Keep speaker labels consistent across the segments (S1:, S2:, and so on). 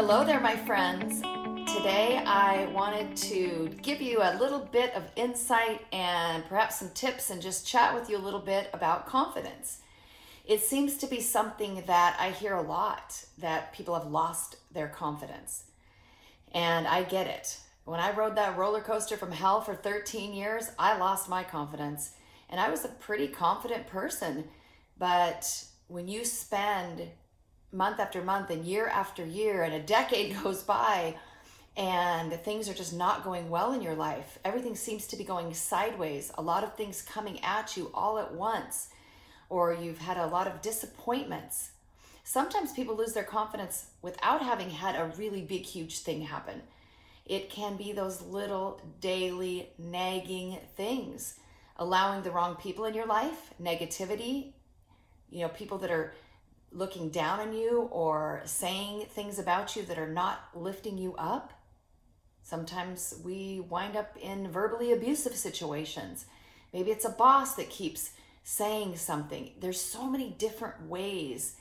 S1: Hello there, my friends. Today I wanted to give you a little bit of insight and perhaps some tips and just chat with you a little bit about confidence. It seems to be something that I hear a lot that people have lost their confidence. And I get it. When I rode that roller coaster from hell for 13 years, I lost my confidence. And I was a pretty confident person. But when you spend month after month and year after year and a decade goes by and things are just not going well in your life, everything seems to be going sideways, a lot of things coming at you all at once, or you've had a lot of disappointments. Sometimes people lose their confidence without having had a really big, huge thing happen. It can be those little daily nagging things, allowing the wrong people in your life, negativity, you know, people that are looking down on you or saying things about you that are not lifting you up. Sometimes we wind up in verbally abusive situations. Maybe it's a boss that keeps saying something. There's so many different ways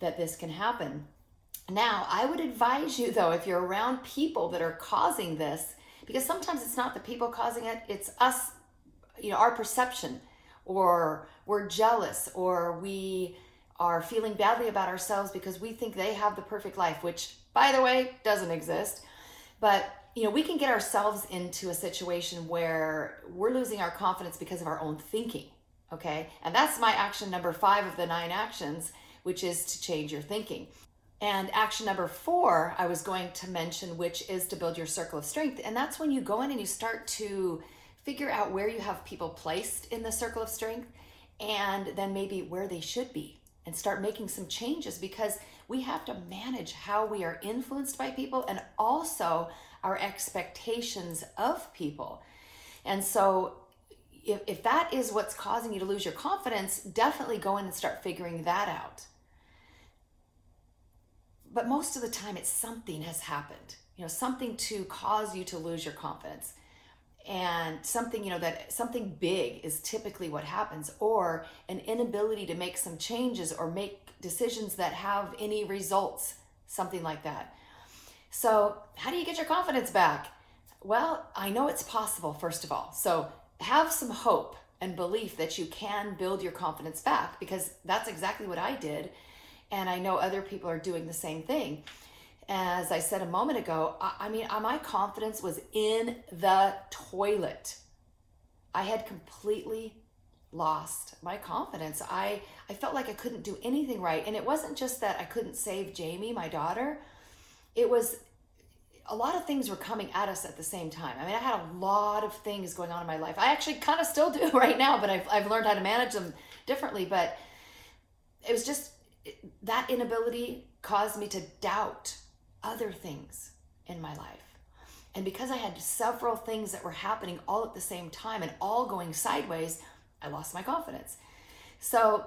S1: that this can happen. Now, I would advise you though, if you're around people that are causing this, because sometimes it's not the people causing it, it's us, you know, our perception, or we're jealous, or we are feeling badly about ourselves because we think they have the perfect life, which, by the way, doesn't exist. But you know, we can get ourselves into a situation where we're losing our confidence because of our own thinking. Okay. And that's my action number five of the nine actions, which is to change your thinking. And action number four, I was going to mention, which is to build your circle of strength. And that's when you go in and you start to figure out where you have people placed in the circle of strength and then maybe where they should be and start making some changes because we have to manage how we are influenced by people and also our expectations of people. And so, if, if that is what's causing you to lose your confidence, definitely go in and start figuring that out. But most of the time, it's something has happened, you know, something to cause you to lose your confidence and something you know that something big is typically what happens or an inability to make some changes or make decisions that have any results something like that. So how do you get your confidence back? Well i know it's possible first of all. So have some hope and belief that you can build your confidence back because that's exactly what i did. And i know other people are doing the same thing as I said a moment ago, I, I mean, my confidence was in the toilet. I had completely lost my confidence. I I felt like I couldn't do anything right, and it wasn't just that I couldn't save Jamie, my daughter. It was a lot of things were coming at us at the same time. I mean, I had a lot of things going on in my life. I actually kind of still do right now, but I've I've learned how to manage them differently. But it was just that inability caused me to doubt other things in my life. And because I had several things that were happening all at the same time and all going sideways, I lost my confidence. So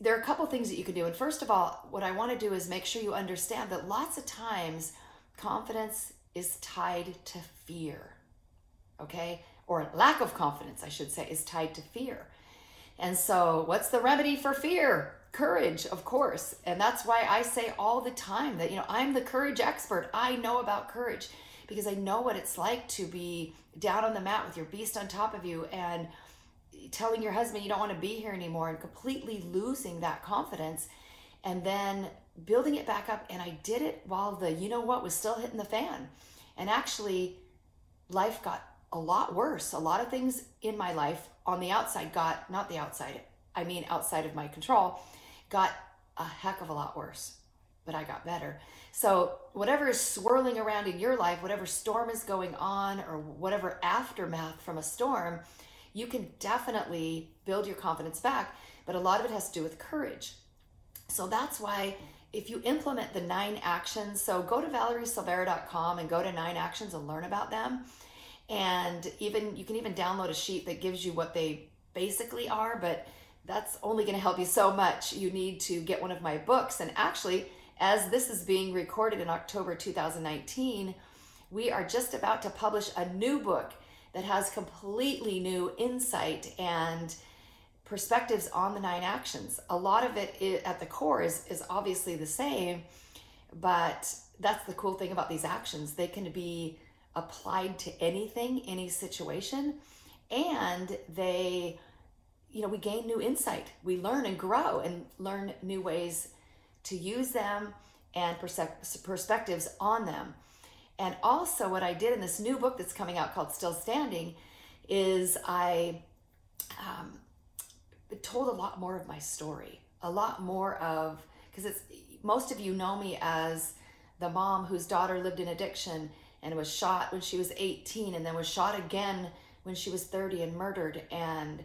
S1: there are a couple things that you can do. And first of all, what I want to do is make sure you understand that lots of times confidence is tied to fear. Okay? Or lack of confidence, I should say, is tied to fear. And so, what's the remedy for fear? Courage of course. And that's why i say all the time that you know i'm the courage expert. I know about courage because i know what it's like to be down on the mat with your beast on top of you and telling your husband you don't want to be here anymore and completely losing that confidence and then building it back up. And i did it while the you know what was still hitting the fan. And actually life got a lot worse. A lot of things in my life on the outside got not the outside i mean outside of my control got a heck of a lot worse, but I got better. So, whatever is swirling around in your life, whatever storm is going on, or whatever aftermath from a storm, you can definitely build your confidence back. But a lot of it has to do with courage. So, that's why if you implement the nine actions, so go to valeriesilveira.com and go to nine actions and learn about them. And even you can even download a sheet that gives you what they basically are, but that's only going to help you so much. You need to get one of my books. And actually, as this is being recorded in October 2019, we are just about to publish a new book that has completely new insight and perspectives on the nine actions. A lot of it at the core is, is obviously the same, but that's the cool thing about these actions. They can be applied to anything, any situation, and they, you know, we gain new insight. We learn and grow and learn new ways to use them and perspectives on them. And also, what I did in this new book that's coming out called Still Standing is I um, told a lot more of my story, a lot more of, because it's most of you know me as the mom whose daughter lived in addiction and was shot when she was 18 and then was shot again when she was 30 and murdered and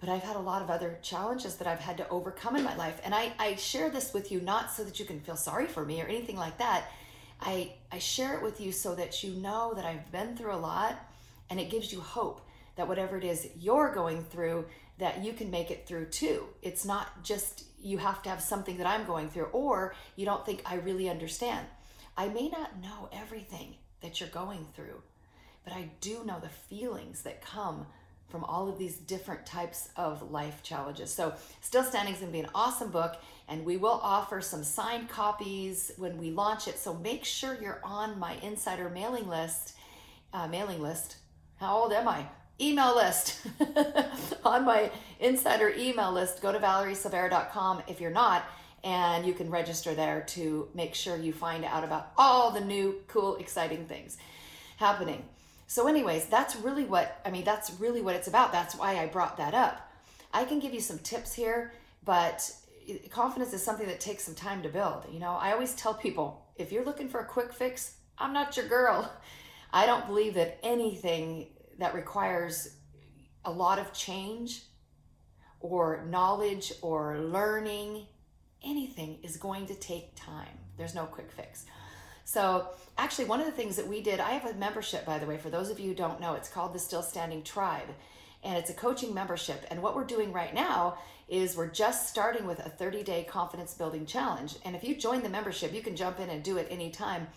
S1: but I've had a lot of other challenges that I've had to overcome in my life. And I, I share this with you not so that you can feel sorry for me or anything like that. I, I share it with you so that you know that I've been through a lot and it gives you hope that whatever it is you're going through, that you can make it through too. It's not just you have to have something that I'm going through or you don't think I really understand. I may not know everything that you're going through, but I do know the feelings that come from all of these different types of life challenges. So, Still Standing is going to be an awesome book, and we will offer some signed copies when we launch it. So, make sure you're on my insider mailing list. Uh, mailing list. How old am I? Email list. on my insider email list, go to valeriesilveira.com if you're not, and you can register there to make sure you find out about all the new, cool, exciting things happening. So, anyways, that's really what I mean, that's really what it's about. That's why I brought that up. I can give you some tips here, but confidence is something that takes some time to build. You know, I always tell people if you're looking for a quick fix, I'm not your girl. I don't believe that anything that requires a lot of change or knowledge or learning, anything is going to take time. There's no quick fix. So, actually, one of the things that we did, I have a membership, by the way, for those of you who don't know, it's called the Still Standing Tribe, and it's a coaching membership. And what we're doing right now is we're just starting with a 30 day confidence building challenge. And if you join the membership, you can jump in and do it anytime.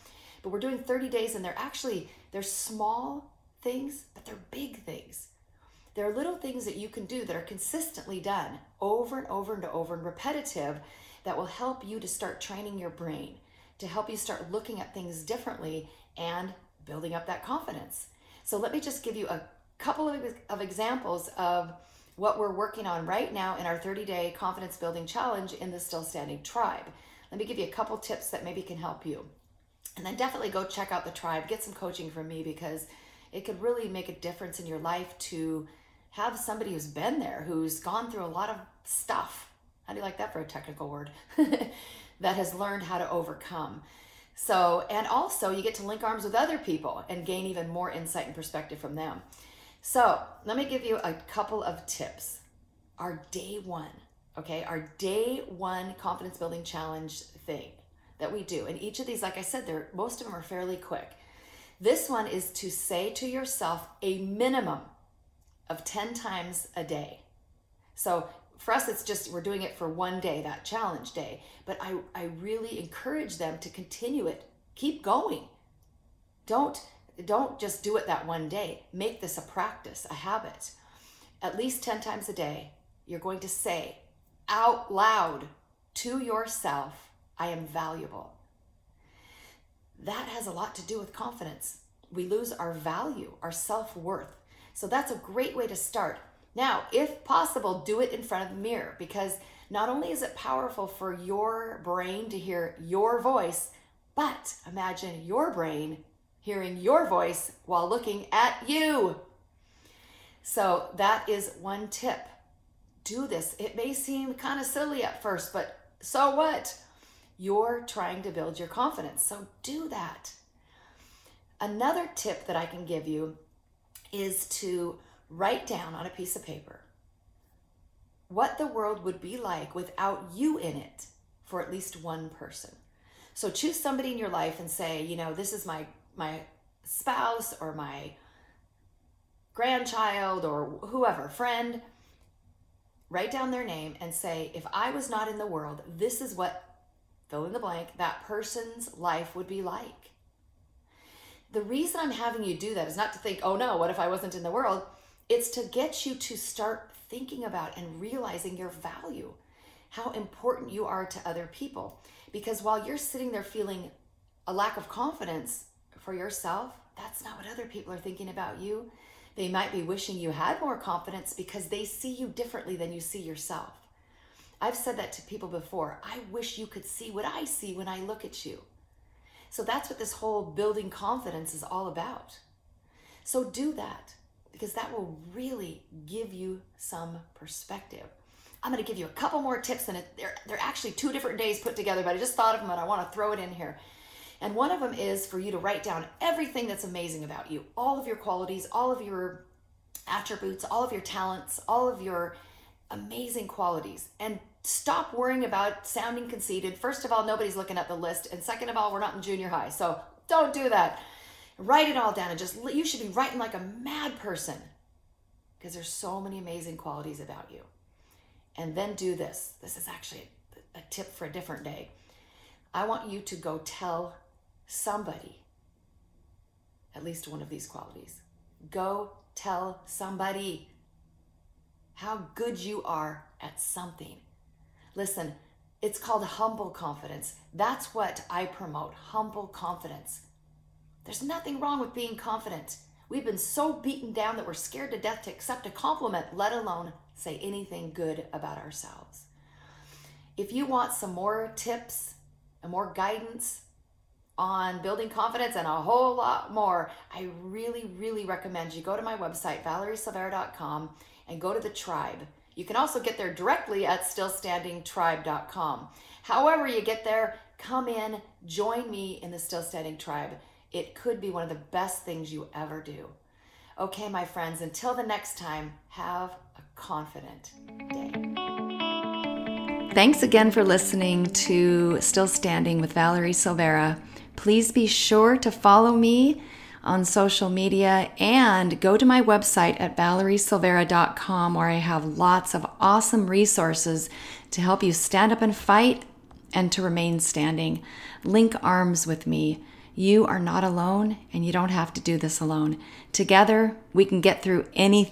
S1: But we're doing 30 days, and they're actually they're small things, but they're big things. There are little things that you can do that are consistently done over and over and over and repetitive that will help you to start training your brain to help you start looking at things differently and building up that confidence. So, let me just give you a couple of, of examples of what we're working on right now in our 30 day confidence building challenge in the Still Standing Tribe. Let me give you a couple tips that maybe can help you. And then definitely go check out the tribe, get some coaching from me because it could really make a difference in your life to have somebody who's been there, who's gone through a lot of stuff. How do you like that for a technical word? that has learned how to overcome. So, and also you get to link arms with other people and gain even more insight and perspective from them. So, let me give you a couple of tips. Our day one, okay, our day one confidence building challenge thing that we do. And each of these, like I said, they're most of them are fairly quick. This one is to say to yourself a minimum of 10 times a day. So for us it's just we're doing it for one day that challenge day. But i i really encourage them to continue it. Keep going. Don't don't just do it that one day. Make this a practice a habit. At least 10 times a day you're going to say out loud to yourself i am valuable. That has a lot to do with confidence. We lose our value our self-worth. So that's a great way to start now, if possible, do it in front of the mirror because not only is it powerful for your brain to hear your voice, but imagine your brain hearing your voice while looking at you. So, that is one tip. Do this. It may seem kind of silly at first, but so what? You're trying to build your confidence. So, do that. Another tip that I can give you is to write down on a piece of paper what the world would be like without you in it for at least one person. So choose somebody in your life and say, you know, this is my my spouse or my grandchild or whoever, friend. Write down their name and say, if I was not in the world, this is what fill in the blank that person's life would be like. The reason I'm having you do that is not to think, oh no, what if I wasn't in the world? It's to get you to start thinking about and realizing your value. how important you are to other people. Because while you're sitting there feeling a lack of confidence for yourself, that's not what other people are thinking about you. They might be wishing you had more confidence because they see you differently than you see yourself. I've said that to people before. I wish you could see what I see when I look at you. So that's what this whole building confidence is all about. So do that because that will really give you some perspective. I'm going to give you a couple more tips, and they're, they're actually two different days put together, but I just thought of them and I want to throw it in here. And one of them is for you to write down everything that's amazing about you, all of your qualities, all of your attributes, all of your talents, all of your amazing qualities, and stop worrying about sounding conceited. First of all, nobody's looking at the list, and second of all, we're not in junior high, so don't do that. Write it all down and just you should be writing like a mad person because there's so many amazing qualities about you. And then do this. This is actually a, tip for a different day. I want you to go tell somebody at least one of these qualities. Go tell somebody how good you are at something. Listen, it's called humble confidence. That's what I promote humble confidence. There's nothing wrong with being confident. We've been so beaten down that we're scared to death to accept a compliment, let alone say anything good about ourselves. If you want some more tips and more guidance on building confidence and a whole lot more, I really, really recommend you go to my website, valeriesilveira.com, and go to the tribe. You can also get there directly at stillstandingtribe.com. However, you get there, come in, join me in the Still Standing Tribe. It could be one of the best things you ever do. Okay, my friends, until the next time, have a confident day. Thanks again for listening to Still Standing with Valerie Silveira. Please be sure to follow me on social media and go to my website at valeriesilveira.com where I have lots of awesome resources to help you stand up and fight and to remain standing. Link arms with me. You are not alone and you don't have to do this alone. Together, we can get through anything